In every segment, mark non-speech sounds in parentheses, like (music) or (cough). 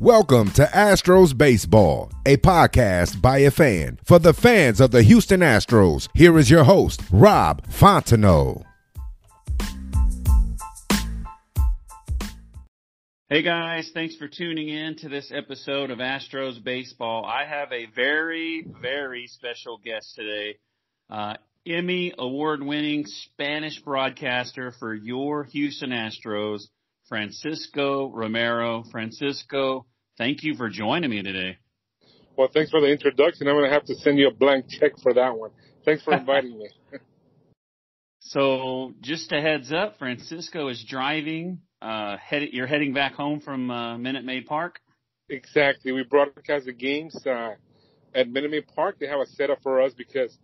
Welcome to Astros Baseball, a podcast by a fan for the fans of the Houston Astros. Here is your host, Rob Fontenot. Hey guys, thanks for tuning in to this episode of Astros Baseball. I have a very, very special guest today. Uh, Emmy award winning Spanish broadcaster for your Houston Astros, Francisco Romero. Francisco, thank you for joining me today. Well, thanks for the introduction. I'm going to have to send you a blank check for that one. Thanks for inviting me. (laughs) so, just a heads up, Francisco is driving. Uh, head, you're heading back home from uh, Minute Maid Park. Exactly. We broadcast the games uh, at Minute Maid Park. They have a setup for us because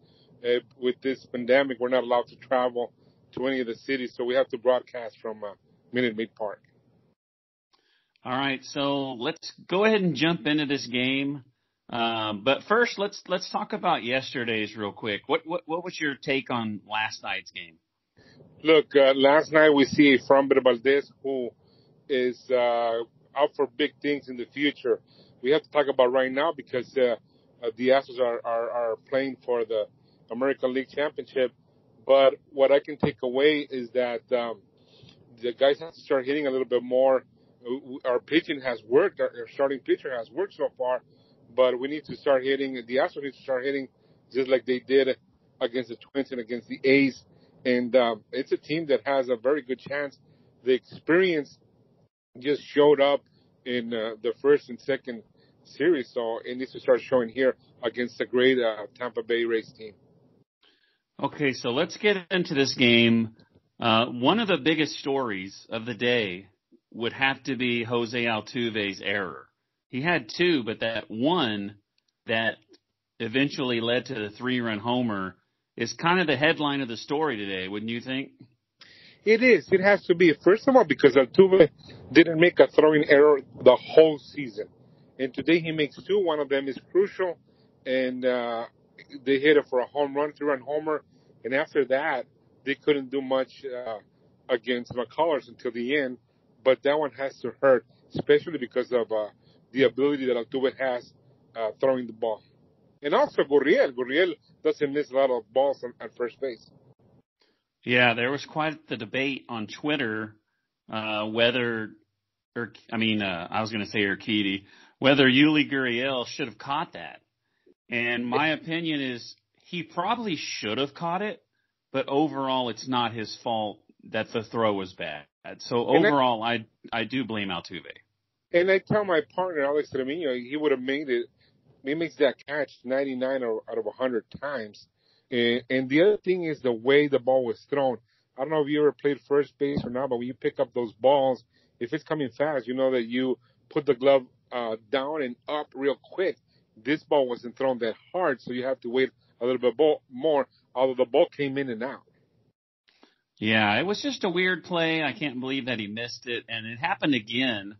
uh, with this pandemic, we're not allowed to travel to any of the cities, so we have to broadcast from uh, Minute Maid Park. All right, so let's go ahead and jump into this game. Uh, but first, let's let's talk about yesterday's real quick. What what what was your take on last night's game? Look, uh, last night we see Framber Valdez who is uh, out for big things in the future. We have to talk about right now because uh, uh, the Astros are, are are playing for the American League Championship. But what I can take away is that um, the guys have to start hitting a little bit more our pitching has worked. Our, starting pitcher has worked so far, but we need to start hitting. The Astros need to start hitting just like they did against the Twins and against the A's. And um, it's a team that has a very good chance. The experience just showed up in uh, the first and second series, so it needs to start showing here against the great uh, Tampa Bay Rays team. Okay, so let's get into this game. Uh, one of the biggest stories of the day would have to be Jose Altuve's error. He had two, but that one that eventually led to the three run homer is kind of the headline of the story today, wouldn't you think? It is. It has to be. First of all, because Altuve didn't make a throwing error the whole season. And today he makes two. One of them is crucial. And uh, they hit it for a home run, three run homer. And after that, they couldn't do much uh, against McCullers until the end but that one has to hurt, especially because of uh, the ability that Altuve has uh, throwing the ball. And also Gurriel. Gurriel doesn't miss a lot of balls on, at first base. Yeah, there was quite the debate on Twitter uh, whether, or I mean, uh, I was going to say Urquidy, whether Yuli Gurriel should have caught that. And my (laughs) opinion is he probably should have caught it, but overall, it's not his fault that the throw was bad. So overall, I, I do blame Altuve. And I tell my partner Alex Trevino he would have made it. He makes that catch 99 out of 100 times. And, and the other thing is the way the ball was thrown. I don't know if you ever played first base or not, but when you pick up those balls, if it's coming fast, you know that you put the glove uh, down and up real quick. This ball wasn't thrown that hard, so you have to wait a little bit more, although the ball came in and out. Yeah, it was just a weird play. I can't believe that he missed it, and it happened again.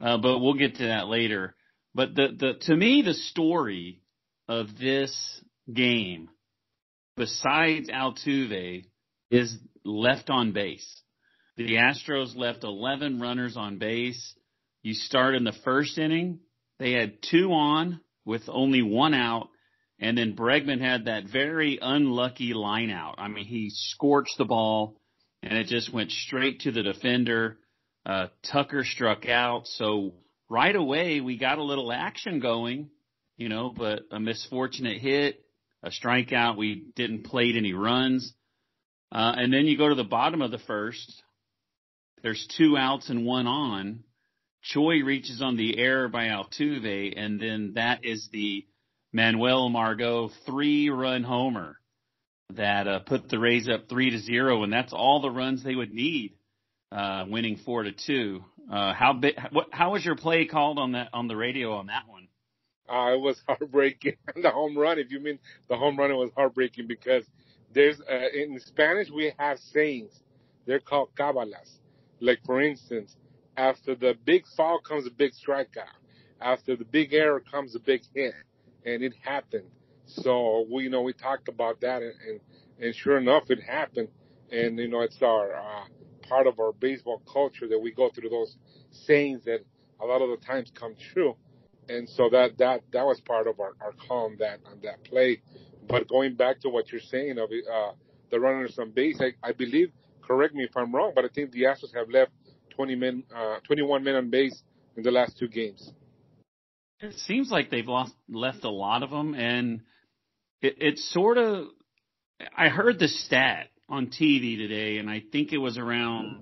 Uh, but we'll get to that later. But the the to me the story of this game, besides Altuve, is left on base. The Astros left 11 runners on base. You start in the first inning, they had two on with only one out, and then Bregman had that very unlucky line out. I mean, he scorched the ball and it just went straight to the defender. Uh, Tucker struck out. So right away we got a little action going, you know, but a misfortunate hit, a strikeout. We didn't plate any runs. Uh, and then you go to the bottom of the first. There's two outs and one on. Choi reaches on the error by Altuve, and then that is the Manuel Margot three run homer. that uh, put the Rays up three to zero, and that's all the runs they would need, uh, winning four to two. Uh, how big? What? How was your play called on that on the radio on that one? Uh, it was (laughs) heartbreaking. the home run, if you mean the home run, it was heartbreaking because there's uh, in Spanish we have sayings. They're called cabalas. Like for instance, after the big foul comes a big strikeout. After the big error comes a big hit, and it happened. So we, you know, we talked about that, and and, and sure enough, it happened. And you know, it's our uh, part of our baseball culture that we go through those sayings that a lot of the times come true. And so that that that was part of our our call on that on that play. But going back to what you're saying of uh, the runners on base, I, I believe. Correct me if I'm wrong, but I think the Astros have left 20 men, uh, 21 men on base in the last two games. It seems like they've lost left a lot of them, and it, it's sort of. I heard the stat on TV today, and I think it was around.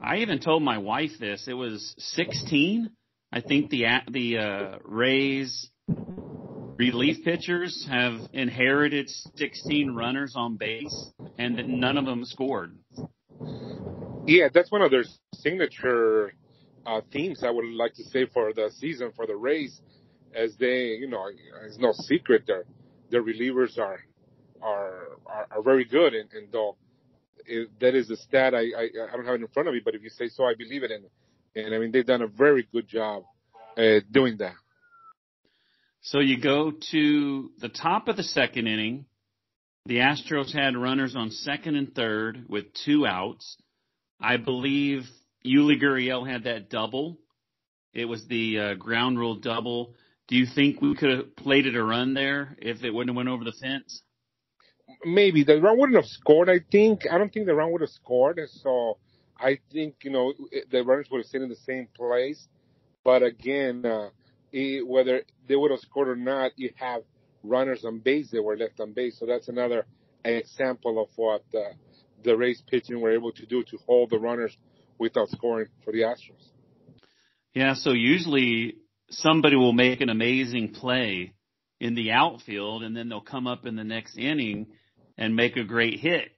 I even told my wife this. It was 16. I think the the uh, Rays relief pitchers have inherited 16 runners on base, and none of them scored. Yeah, that's one of their signature uh, themes. I would like to say for the season for the Rays, as they, you know, it's no secret their their relievers are are are, are very good, and, and though it, that is a stat I, I I don't have it in front of me, but if you say so, I believe it. And and I mean they've done a very good job uh, doing that. So you go to the top of the second inning. The Astros had runners on second and third with two outs. I believe Yuli Gurriel had that double. It was the uh, ground rule double. Do you think we could have played it a run there if it wouldn't have went over the fence? Maybe the run wouldn't have scored. I think I don't think the run would have scored. So I think you know the runners would have stayed in the same place. But again, uh, it, whether they would have scored or not, you have runners on base that were left on base. So that's another example of what uh, the Rays pitching were able to do to hold the runners without scoring for the Astros. Yeah, so usually somebody will make an amazing play in the outfield and then they'll come up in the next inning and make a great hit.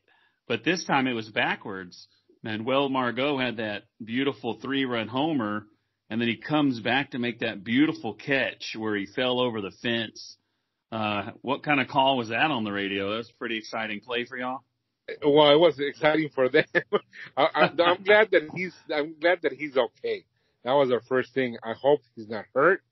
But this time it was backwards. Manuel Margot had that beautiful three run homer and then he comes back to make that beautiful catch where he fell over the fence. Uh, what kind of call was that on the radio? That's a pretty exciting play for y'all. Well, it was exciting for them. (laughs) I, am glad that he's. I'm glad that he's okay. That was our first thing. I hope he's not hurt.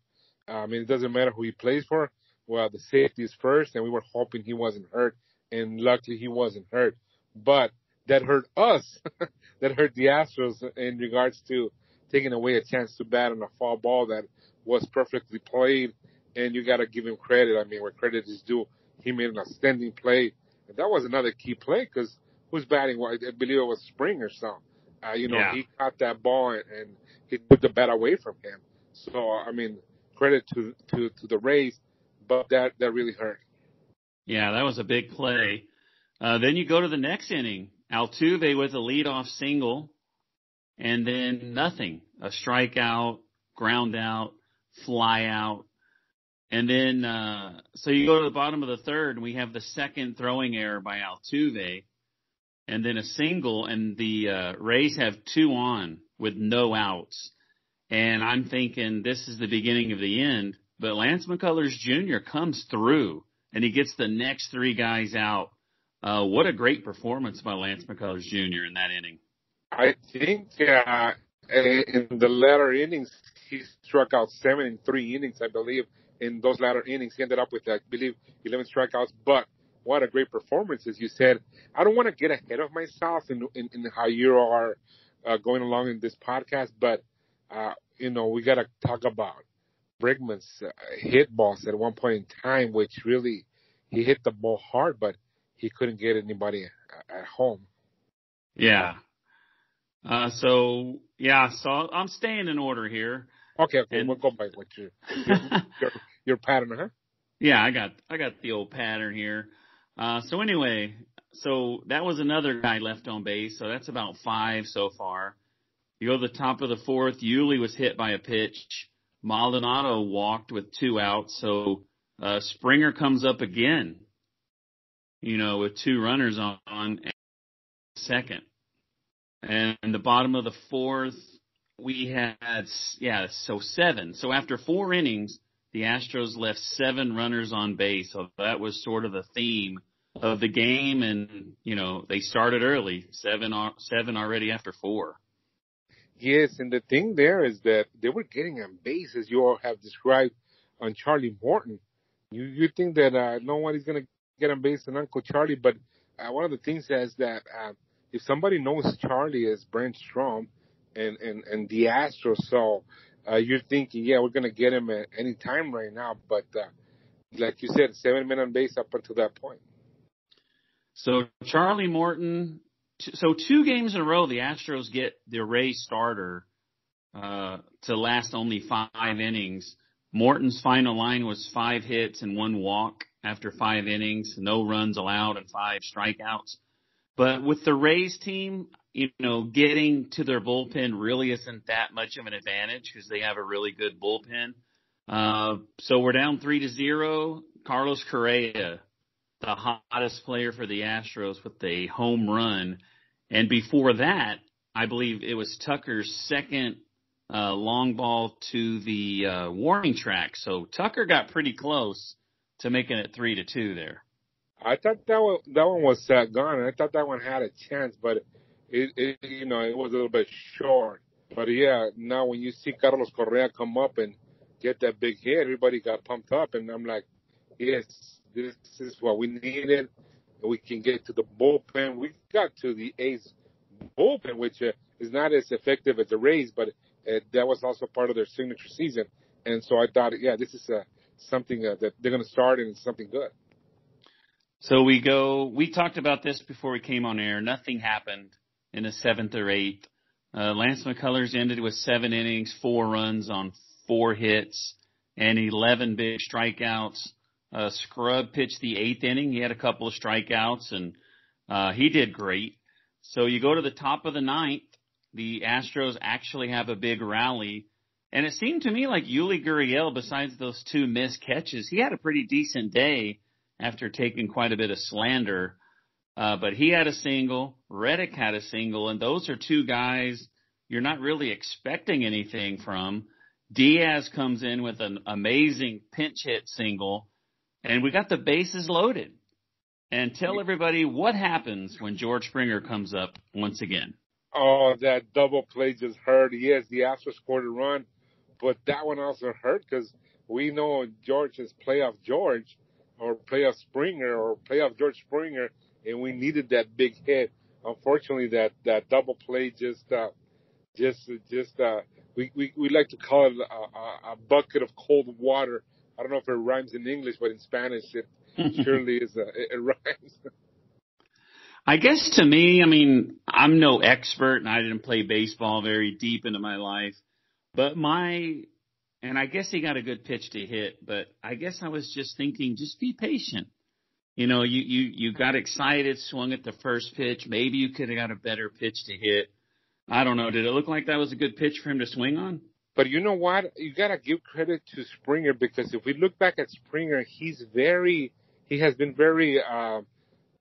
I mean, it doesn't matter who he plays for. Well, the safety is first, and we were hoping he wasn't hurt, and luckily he wasn't hurt. But that hurt us. (laughs) that hurt the Astros in regards to taking away a chance to bat on a foul ball that was perfectly played. And you got to give him credit. I mean, where credit is due, he made an outstanding play. That was another key play because who's batting? I believe it was Springer. So, uh, you know, yeah. he caught that ball and, and he took the bat away from him. So, I mean, credit to, to, to the Rays, but that, that really hurt. Yeah, that was a big play. Uh, then you go to the next inning. Altuve with a leadoff single and then nothing. A strikeout, ground out, fly out. And then, uh, so you go to the bottom of the third and we have the second throwing error by Altuve and then a single and the, uh, Rays have two on with no outs. And I'm thinking this is the beginning of the end, but Lance McCullers Jr. comes through and he gets the next three guys out. Uh, what a great performance by Lance McCullers Jr. in that inning. I think uh, in the latter innings, he struck out seven in three innings, I believe. In those latter innings, he ended up with, I believe, 11 strikeouts. But what a great performance, as you said. I don't want to get ahead of myself in, in, in how you are uh, going along in this podcast, but, uh, you know, we got to talk about Bregman's uh, hit balls at one point in time, which really, he hit the ball hard, but he couldn't get anybody at home. Yeah, uh, so yeah, so I'm staying in order here. Okay, okay, and, we'll go by what (laughs) your your, your pattern, huh? Yeah, I got I got the old pattern here. Uh, so anyway, so that was another guy left on base. So that's about five so far. You go to the top of the fourth. Yuli was hit by a pitch. Maldonado walked with two outs. So uh, Springer comes up again. you know, with two runners on, on second. And the bottom of the fourth, we had, yeah, so seven. So after four innings, the Astros left seven runners on base. So that was sort of the theme of the game. And, you know, they started early, seven, seven already after four. Yes. And the thing there is that they were getting on base, as you all have described on Charlie Morton. You, you think that, uh, nobody's going to get on base on Uncle Charlie, but uh, one of the things is that, uh, if somebody knows Charlie as Brent Strom and, and, and the Astros, so uh, you're thinking, yeah, we're going to get him at any time right now. But uh, like you said, seven men on base up until that point. So Charlie Morton, so two games in a row, the Astros get the Rays starter uh, to last only five innings. Morton's final line was five hits and one walk after five innings, no runs allowed and five strikeouts. But with the Rays team, you know, getting to their bullpen really isn't that much of an advantage because they have a really good bullpen. Uh, so we're down three to zero. Carlos Correa, the hottest player for the Astros with a home run. And before that, I believe it was Tucker's second uh, long ball to the uh, warning track. So Tucker got pretty close to making it three to two there. I thought that one that one was uh, gone. I thought that one had a chance, but it, it you know it was a little bit short. But yeah, now when you see Carlos Correa come up and get that big hit, everybody got pumped up, and I'm like, yes, this is what we needed. We can get to the bullpen. We got to the A's bullpen, which uh, is not as effective as the Rays, but uh, that was also part of their signature season. And so I thought, yeah, this is uh, something uh, that they're going to start, and it's something good. So we go, we talked about this before we came on air. Nothing happened in the seventh or eighth. Uh, Lance McCullers ended with seven innings, four runs on four hits, and 11 big strikeouts. Uh, Scrubb pitched the eighth inning. He had a couple of strikeouts and, uh, he did great. So you go to the top of the ninth. The Astros actually have a big rally. And it seemed to me like Yuli Gurriel, besides those two missed catches, he had a pretty decent day after taking quite a bit of slander. Uh, but he had a single, Reddick had a single, and those are two guys you're not really expecting anything from. Diaz comes in with an amazing pinch hit single, and we got the bases loaded. And tell everybody what happens when George Springer comes up once again. Oh, that double play just hurt. Yes, the Astros scored a run, but that one also hurt because we know George is playoff George or playoff Springer or playoff George Springer, and we needed that big hit. Unfortunately, that that double play just uh, just just uh, we, we we like to call it a, a, bucket of cold water. I don't know if it rhymes in English, but in Spanish it (laughs) surely is. A, it, it rhymes. I guess to me, I mean, I'm no expert and I didn't play baseball very deep into my life, but my and I guess he got a good pitch to hit, but I guess I was just thinking, just be patient. You know, you, you, you got excited, swung at the first pitch. Maybe you could have got a better pitch to hit. I don't know. Did it look like that was a good pitch for him to swing on? But you know what? You gotta give credit to Springer because if we look back at Springer, he's very, he has been very, uh,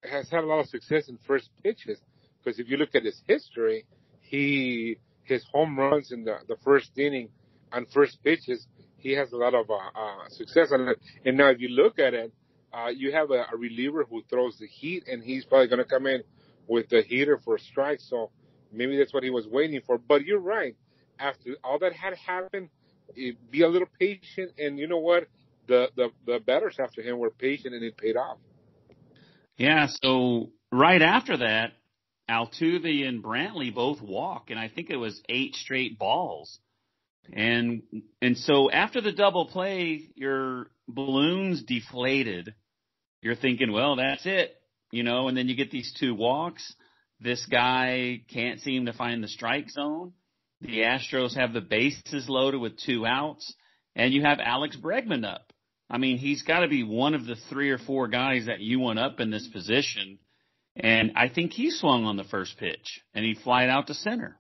has had a lot of success in first pitches. Because if you look at his history, he, his home runs in the, the first inning on first pitches, he has a lot of uh, uh, success on it. And now if you look at it, uh, you have a, a reliever who throws the heat, and he's probably going to come in with the heater for a strike. So maybe that's what he was waiting for. But you're right. After all that had happened, be a little patient, and you know what? The the the batters after him were patient, and it paid off. Yeah. So right after that, Altuve and Brantley both walk, and I think it was eight straight balls. And and so after the double play, your balloons deflated. You're thinking, well, that's it, you know, and then you get these two walks. This guy can't seem to find the strike zone. The Astros have the bases loaded with two outs, and you have Alex Bregman up. I mean, he's got to be one of the three or four guys that you want up in this position. And I think he swung on the first pitch, and he flied out to center.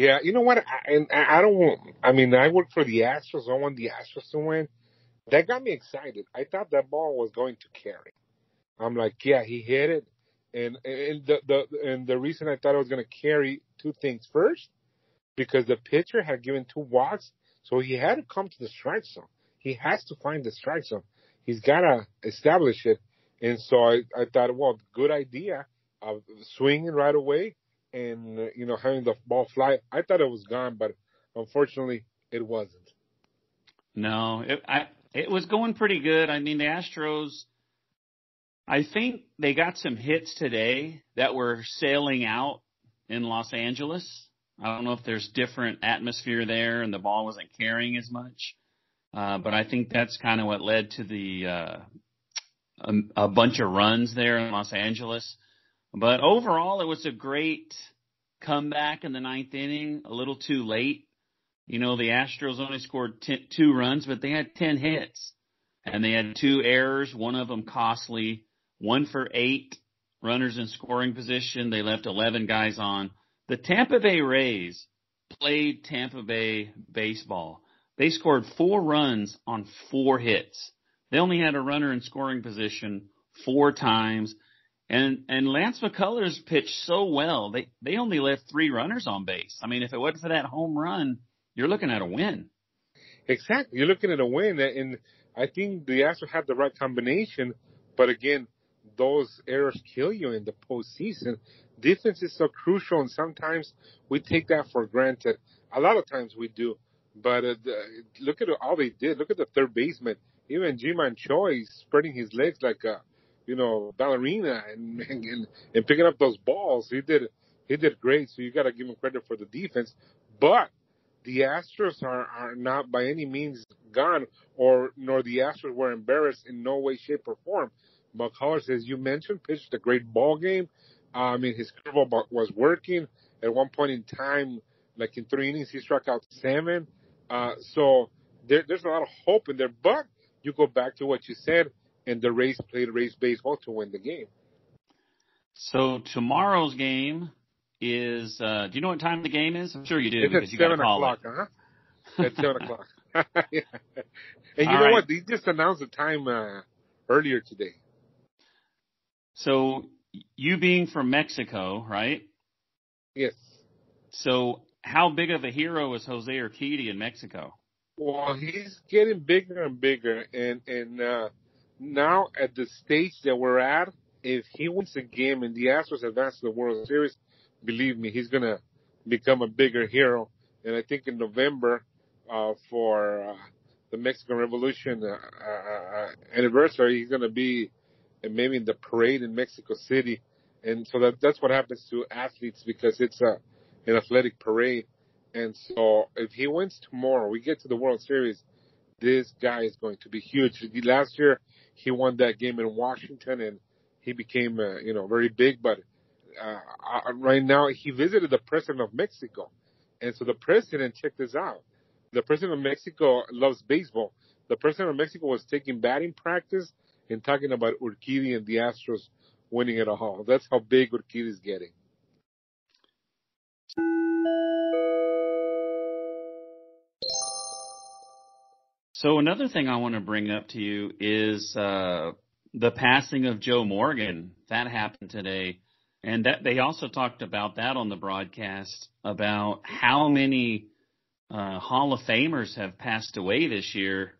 Yeah, you know what? I, and I don't want. I mean, I work for the Astros. I want the Astros to win. That got me excited. I thought that ball was going to carry. I'm like, yeah, he hit it. And, and the, the, and the reason I thought I was going to carry two things first, because the pitcher had given two walks, so he had to come to the strike zone. He has to find the strike zone. He's got to establish it. And so I, I thought, well, good idea of swinging right away and, uh, you know, having the ball fly. I thought it was gone, but unfortunately it wasn't. No, it, I, it was going pretty good. I mean, the Astros, I think they got some hits today that were sailing out in Los Angeles. I don't know if there's different atmosphere there and the ball wasn't carrying as much. Uh, but I think that's kind of what led to the, uh, a, a bunch of runs there in Los Angeles. But overall, it was a great comeback in the ninth inning, a little too late. You know, the Astros only scored ten, two runs, but they had 10 hits and they had two errors, one of them costly, one for eight runners in scoring position. They left 11 guys on. The Tampa Bay Rays played Tampa Bay baseball. They scored four runs on four hits. They only had a runner in scoring position four times. And and Lance McCullers pitched so well. They they only left three runners on base. I mean, if it wasn't for that home run, you're looking at a win. Exactly, you're looking at a win, and I think the Astros had the right combination. But again, those errors kill you in the postseason. Defense is so crucial, and sometimes we take that for granted. A lot of times we do. But uh, the, look at all they did. Look at the third baseman. Even Ji-Man Choi spreading his legs like a you know, ballerina (laughs) and, and and picking up those balls. He did he did great. So you got to give him credit for the defense. But the Astros are are not by any means gone, or nor the Astros were embarrassed in no way, shape, or form. McCullers, as you mentioned, pitched a great ball game. Uh, I mean, his curveball was working. At one point in time, like in three innings, he struck out seven. Uh, so there, there's a lot of hope in there. But you go back to what you said and the Rays played Rays baseball to win the game. So tomorrow's game is. Uh, do you know what time the game is? I'm sure you do it's because at you seven got to call o'clock, it. huh? At seven (laughs) o'clock. (laughs) yeah. And you All know right. what? They just announced the time uh, earlier today. So you being from Mexico, right? Yes. So how big of a hero is Jose Urquidy in Mexico? Well, he's getting bigger and bigger, and and uh, now at the stage that we're at, if he wins a game and the Astros advance to the World Series, believe me, he's gonna become a bigger hero. And I think in November, uh, for uh, the Mexican Revolution uh, uh, anniversary, he's gonna be uh, maybe in the parade in Mexico City. And so that that's what happens to athletes because it's a an athletic parade. And so if he wins tomorrow, we get to the World Series, this guy is going to be huge. Last year, he won that game in Washington and he became, uh, you know, very big. But uh, right now, he visited the president of Mexico. And so the president, check this out. The president of Mexico loves baseball. The president of Mexico was taking batting practice and talking about Urquidy and the Astros winning it all. That's how big Urquidy is getting. So another thing I want to bring up to you is uh, the passing of Joe Morgan. That happened today, and that they also talked about that on the broadcast about how many uh, Hall of Famers have passed away this year.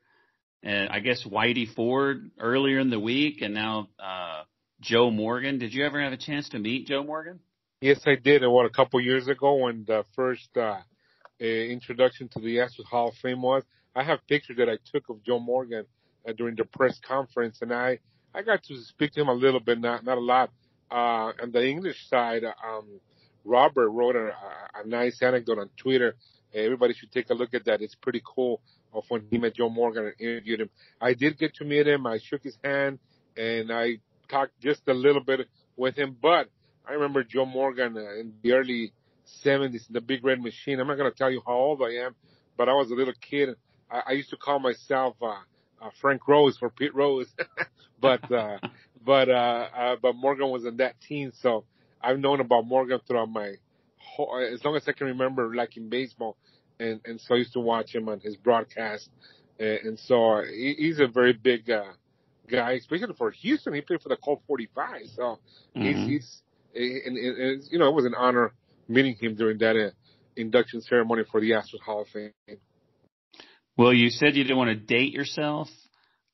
Uh, I guess Whitey Ford earlier in the week, and now uh, Joe Morgan. Did you ever have a chance to meet Joe Morgan? Yes, I did. What a couple years ago when the first uh, introduction to the Astros Hall of Fame was. I have pictures that I took of Joe Morgan uh, during the press conference, and I I got to speak to him a little bit, not not a lot. Uh, on the English side, um, Robert wrote a, a nice anecdote on Twitter. Everybody should take a look at that. It's pretty cool of when he met Joe Morgan and interviewed him. I did get to meet him. I shook his hand and I talked just a little bit with him. But I remember Joe Morgan uh, in the early 70s, the Big Red Machine. I'm not going to tell you how old I am, but I was a little kid. I, I used to call myself uh, uh, Frank Rose for Pete Rose, (laughs) but uh, (laughs) but uh, uh, but Morgan was in that team, so I've known about Morgan throughout my whole, as long as I can remember, liking baseball, and and so I used to watch him on his broadcast, and, and so uh, he, he's a very big uh, guy, especially for Houston. He played for the Colt 45, so mm-hmm. he's, he's and, and, and, you know it was an honor meeting him during that uh, induction ceremony for the Astros Hall of Fame. Well, you said you didn't want to date yourself.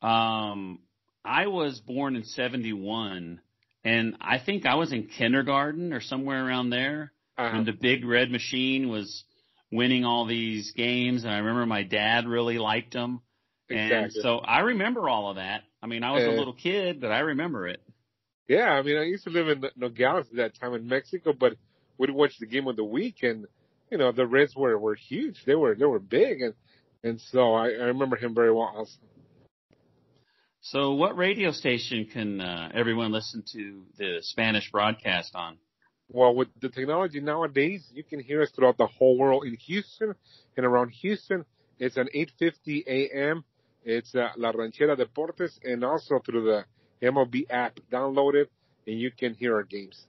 Um, I was born in 71 and I think I was in kindergarten or somewhere around there uh-huh. when the big red machine was winning all these games. And I remember my dad really liked them. Exactly. And so I remember all of that. I mean, I was uh, a little kid, but I remember it. Yeah. I mean, I used to live in Nogales at that time in Mexico, but we'd watch the game of the week and, you know, the Reds were, were huge. They were, they were big. And, and so I, I remember him very well also. So, what radio station can uh, everyone listen to the Spanish broadcast on? Well, with the technology nowadays, you can hear us throughout the whole world. In Houston and around Houston, it's an 8:50 a.m. It's uh, La Ranchera Deportes, and also through the MLB app. Download it, and you can hear our games.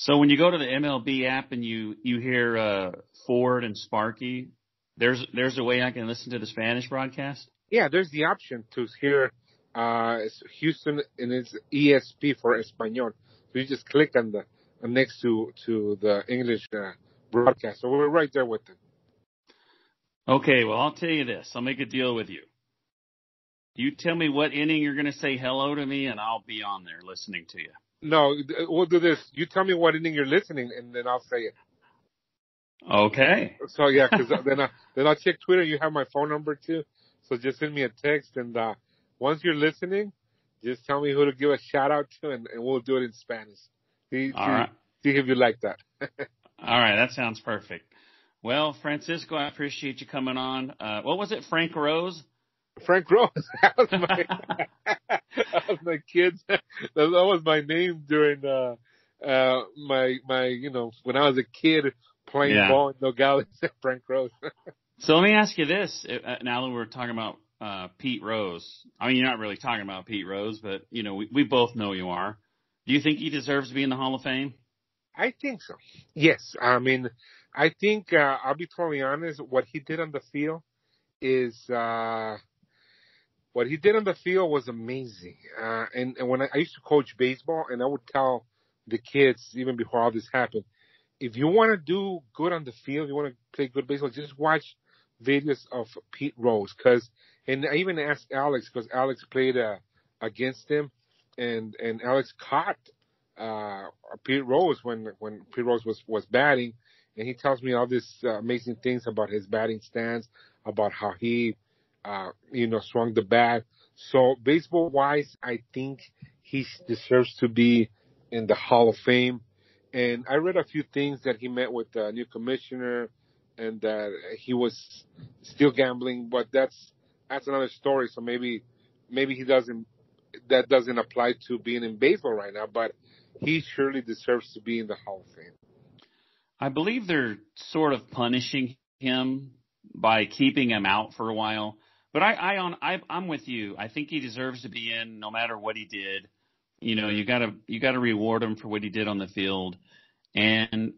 So when you go to the MLB app and you you hear uh, Ford and Sparky, there's there's a way I can listen to the Spanish broadcast. Yeah, there's the option to hear uh, Houston and it's ESP for Espanol. So you just click on the next to to the English uh, broadcast. So we're right there with them. Okay, well I'll tell you this. I'll make a deal with you. You tell me what inning you're going to say hello to me, and I'll be on there listening to you. No, we'll do this. You tell me what inning you're listening, and then I'll say it. Okay. So yeah, because (laughs) then I then I'll check Twitter. You have my phone number too. So just send me a text, and uh, once you're listening, just tell me who to give a shout out to, and, and we'll do it in Spanish. See, All see, right. see if you like that. (laughs) All right, that sounds perfect. Well, Francisco, I appreciate you coming on. Uh, what was it, Frank Rose? Frank Rose. (laughs) that was my (laughs) that was my kids. (laughs) That was my name during uh, uh, my my you know when I was a kid playing yeah. ball in Nogales. Frank Rose. So let me ask you this: uh, Now that we're talking about uh, Pete Rose, I mean, you're not really talking about Pete Rose, but you know, we, we both know you are. Do you think he deserves to be in the Hall of Fame? I think so. Yes, I mean, I think uh, I'll be totally honest. What he did on the field is uh, what he did on the field was amazing. Uh, and, and when I, I used to coach baseball, and I would tell the kids even before all this happened, if you want to do good on the field, you want to play good baseball, just watch videos of Pete Rose because, and I even asked Alex because Alex played uh, against him, and and Alex caught uh, Pete Rose when when Pete Rose was was batting, and he tells me all these uh, amazing things about his batting stance, about how he, uh, you know, swung the bat. So baseball wise, I think he deserves to be in the Hall of Fame. And I read a few things that he met with the new commissioner and that he was still gambling, but that's that's another story. So maybe maybe he doesn't that doesn't apply to being in baseball right now, but he surely deserves to be in the Hall of Fame. I believe they're sort of punishing him by keeping him out for a while. But I, I on I, I'm with you. I think he deserves to be in, no matter what he did. You know, you gotta you gotta reward him for what he did on the field. And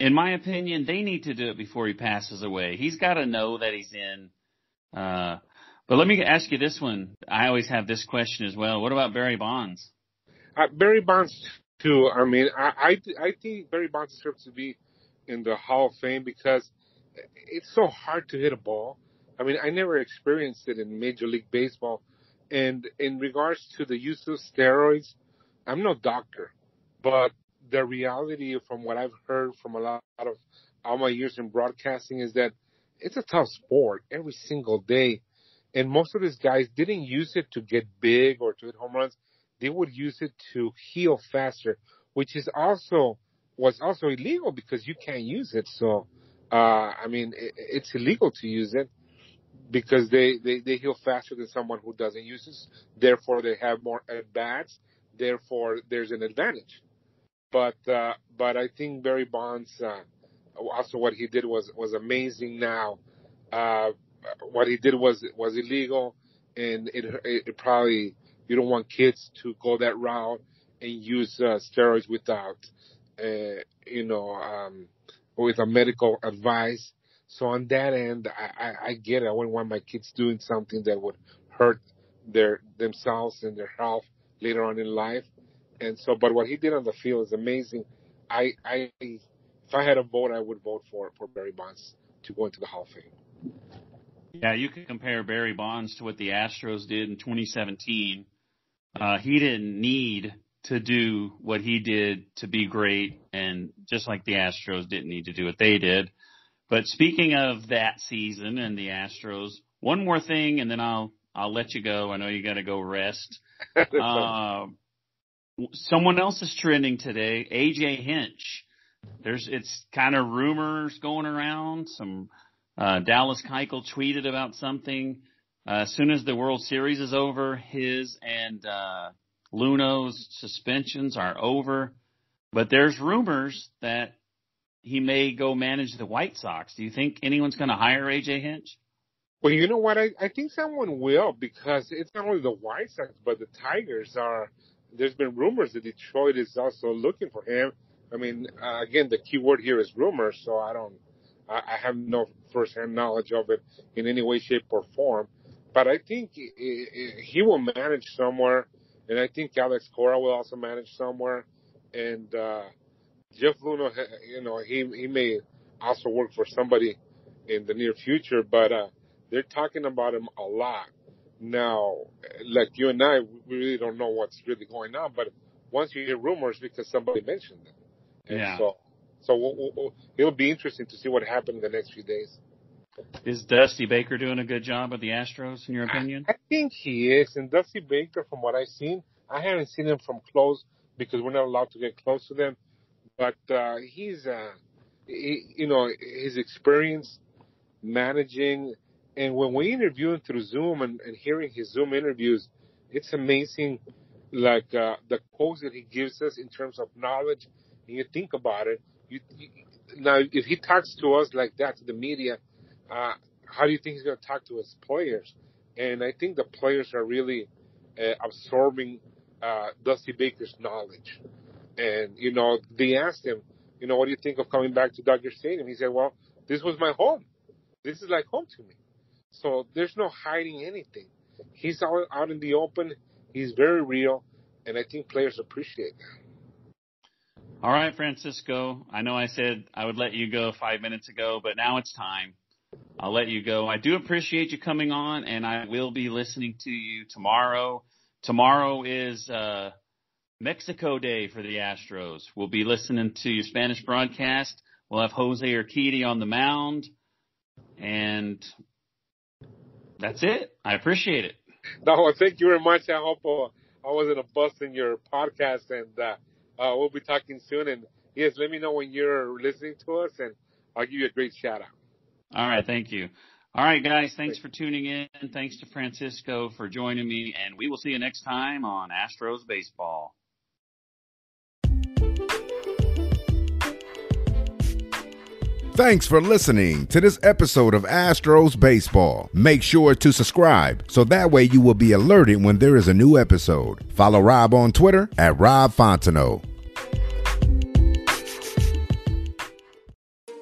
in my opinion, they need to do it before he passes away. He's got to know that he's in. Uh, but let me ask you this one. I always have this question as well. What about Barry Bonds? Uh, Barry Bonds too. I mean, I, I I think Barry Bonds deserves to be in the Hall of Fame because it's so hard to hit a ball. I mean, I never experienced it in Major League Baseball. And in regards to the use of steroids, I'm no doctor, but the reality from what I've heard from a lot of all my years in broadcasting is that it's a tough sport every single day. And most of these guys didn't use it to get big or to hit home runs. They would use it to heal faster, which is also, was also illegal because you can't use it. So, uh, I mean, it, it's illegal to use it because they, they, they heal faster than someone who doesn't use it. Therefore, they have more at bats. Therefore, there's an advantage. But uh, but I think Barry Bonds uh, also what he did was was amazing. Now, uh, what he did was was illegal, and it, it, it probably you don't want kids to go that route and use uh, steroids without uh, you know um, with a medical advice. So on that end, I, I, I get it. I wouldn't want my kids doing something that would hurt their themselves and their health later on in life. And so, but what he did on the field is amazing. I, I, if I had a vote, I would vote for for Barry Bonds to go into the Hall of Fame. Yeah, you could compare Barry Bonds to what the Astros did in 2017. Uh, he didn't need to do what he did to be great, and just like the Astros didn't need to do what they did. But speaking of that season and the Astros, one more thing, and then I'll I'll let you go. I know you got to go rest. (laughs) uh, someone else is trending today. AJ Hinch. There's it's kind of rumors going around. Some uh, Dallas Keuchel tweeted about something. Uh, as soon as the World Series is over, his and uh, Luhnow's suspensions are over. But there's rumors that he may go manage the White Sox. Do you think anyone's going to hire AJ Hinch? Well, you know what? I, I think someone will because it's not only the White Sox, but the Tigers are. There's been rumors that Detroit is also looking for him. I mean, uh, again, the key word here is rumors, so I don't, I, I have no firsthand knowledge of it in any way, shape, or form. But I think he, he will manage somewhere, and I think Alex Cora will also manage somewhere, and uh, Jeff Luhnow, you know, he he may also work for somebody in the near future, but uh, they're talking about him a lot. Now, like you and I, we really don't know what's really going on, but once you hear rumors because somebody mentioned them. And yeah. So, so we'll, we'll, it'll be interesting to see what happens in the next few days. Is Dusty Baker doing a good job with the Astros, in your opinion? I, I think he is. And Dusty Baker, from what I've seen, I haven't seen him from close because we're not allowed to get close to them. But uh, he's, uh, he, you know, his experience managing and when we interview him through Zoom and, and hearing his Zoom interviews, it's amazing, like uh, the quotes that he gives us in terms of knowledge. And you think about it, you, you, now if he talks to us like that to the media, uh, how do you think he's going to talk to his players? And I think the players are really uh, absorbing uh, Dusty Baker's knowledge. And you know, they asked him, you know, what do you think of coming back to Dodger Stadium? He said, well, this was my home. This is like home to me. So there's no hiding anything. He's out, out in the open. He's very real, and I think players appreciate that. All right, Francisco. I know I said I would let you go five minutes ago, but now it's time. I'll let you go. I do appreciate you coming on, and I will be listening to you tomorrow. Tomorrow is uh, Mexico Day for the Astros. We'll be listening to your Spanish broadcast. We'll have Jose Urquidy on the mound, and that's it. I appreciate it. No, thank you very much. I hope uh, I wasn't a bust in your podcast, and uh, uh, we'll be talking soon. And yes, let me know when you're listening to us, and I'll give you a great shout out. All right, thank you. All right, guys, thanks for tuning in. Thanks to Francisco for joining me, and we will see you next time on Astros Baseball. Thanks for listening to this episode of Astros Baseball. Make sure to subscribe so that way you will be alerted when there is a new episode. Follow Rob on Twitter at Rob Fontenot.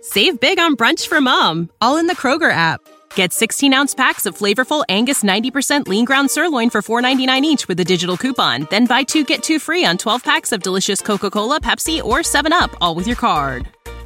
Save big on brunch for mom, all in the Kroger app. Get 16 ounce packs of flavorful Angus 90% lean ground sirloin for $4.99 each with a digital coupon. Then buy two get two free on 12 packs of delicious Coca Cola, Pepsi, or 7UP, all with your card.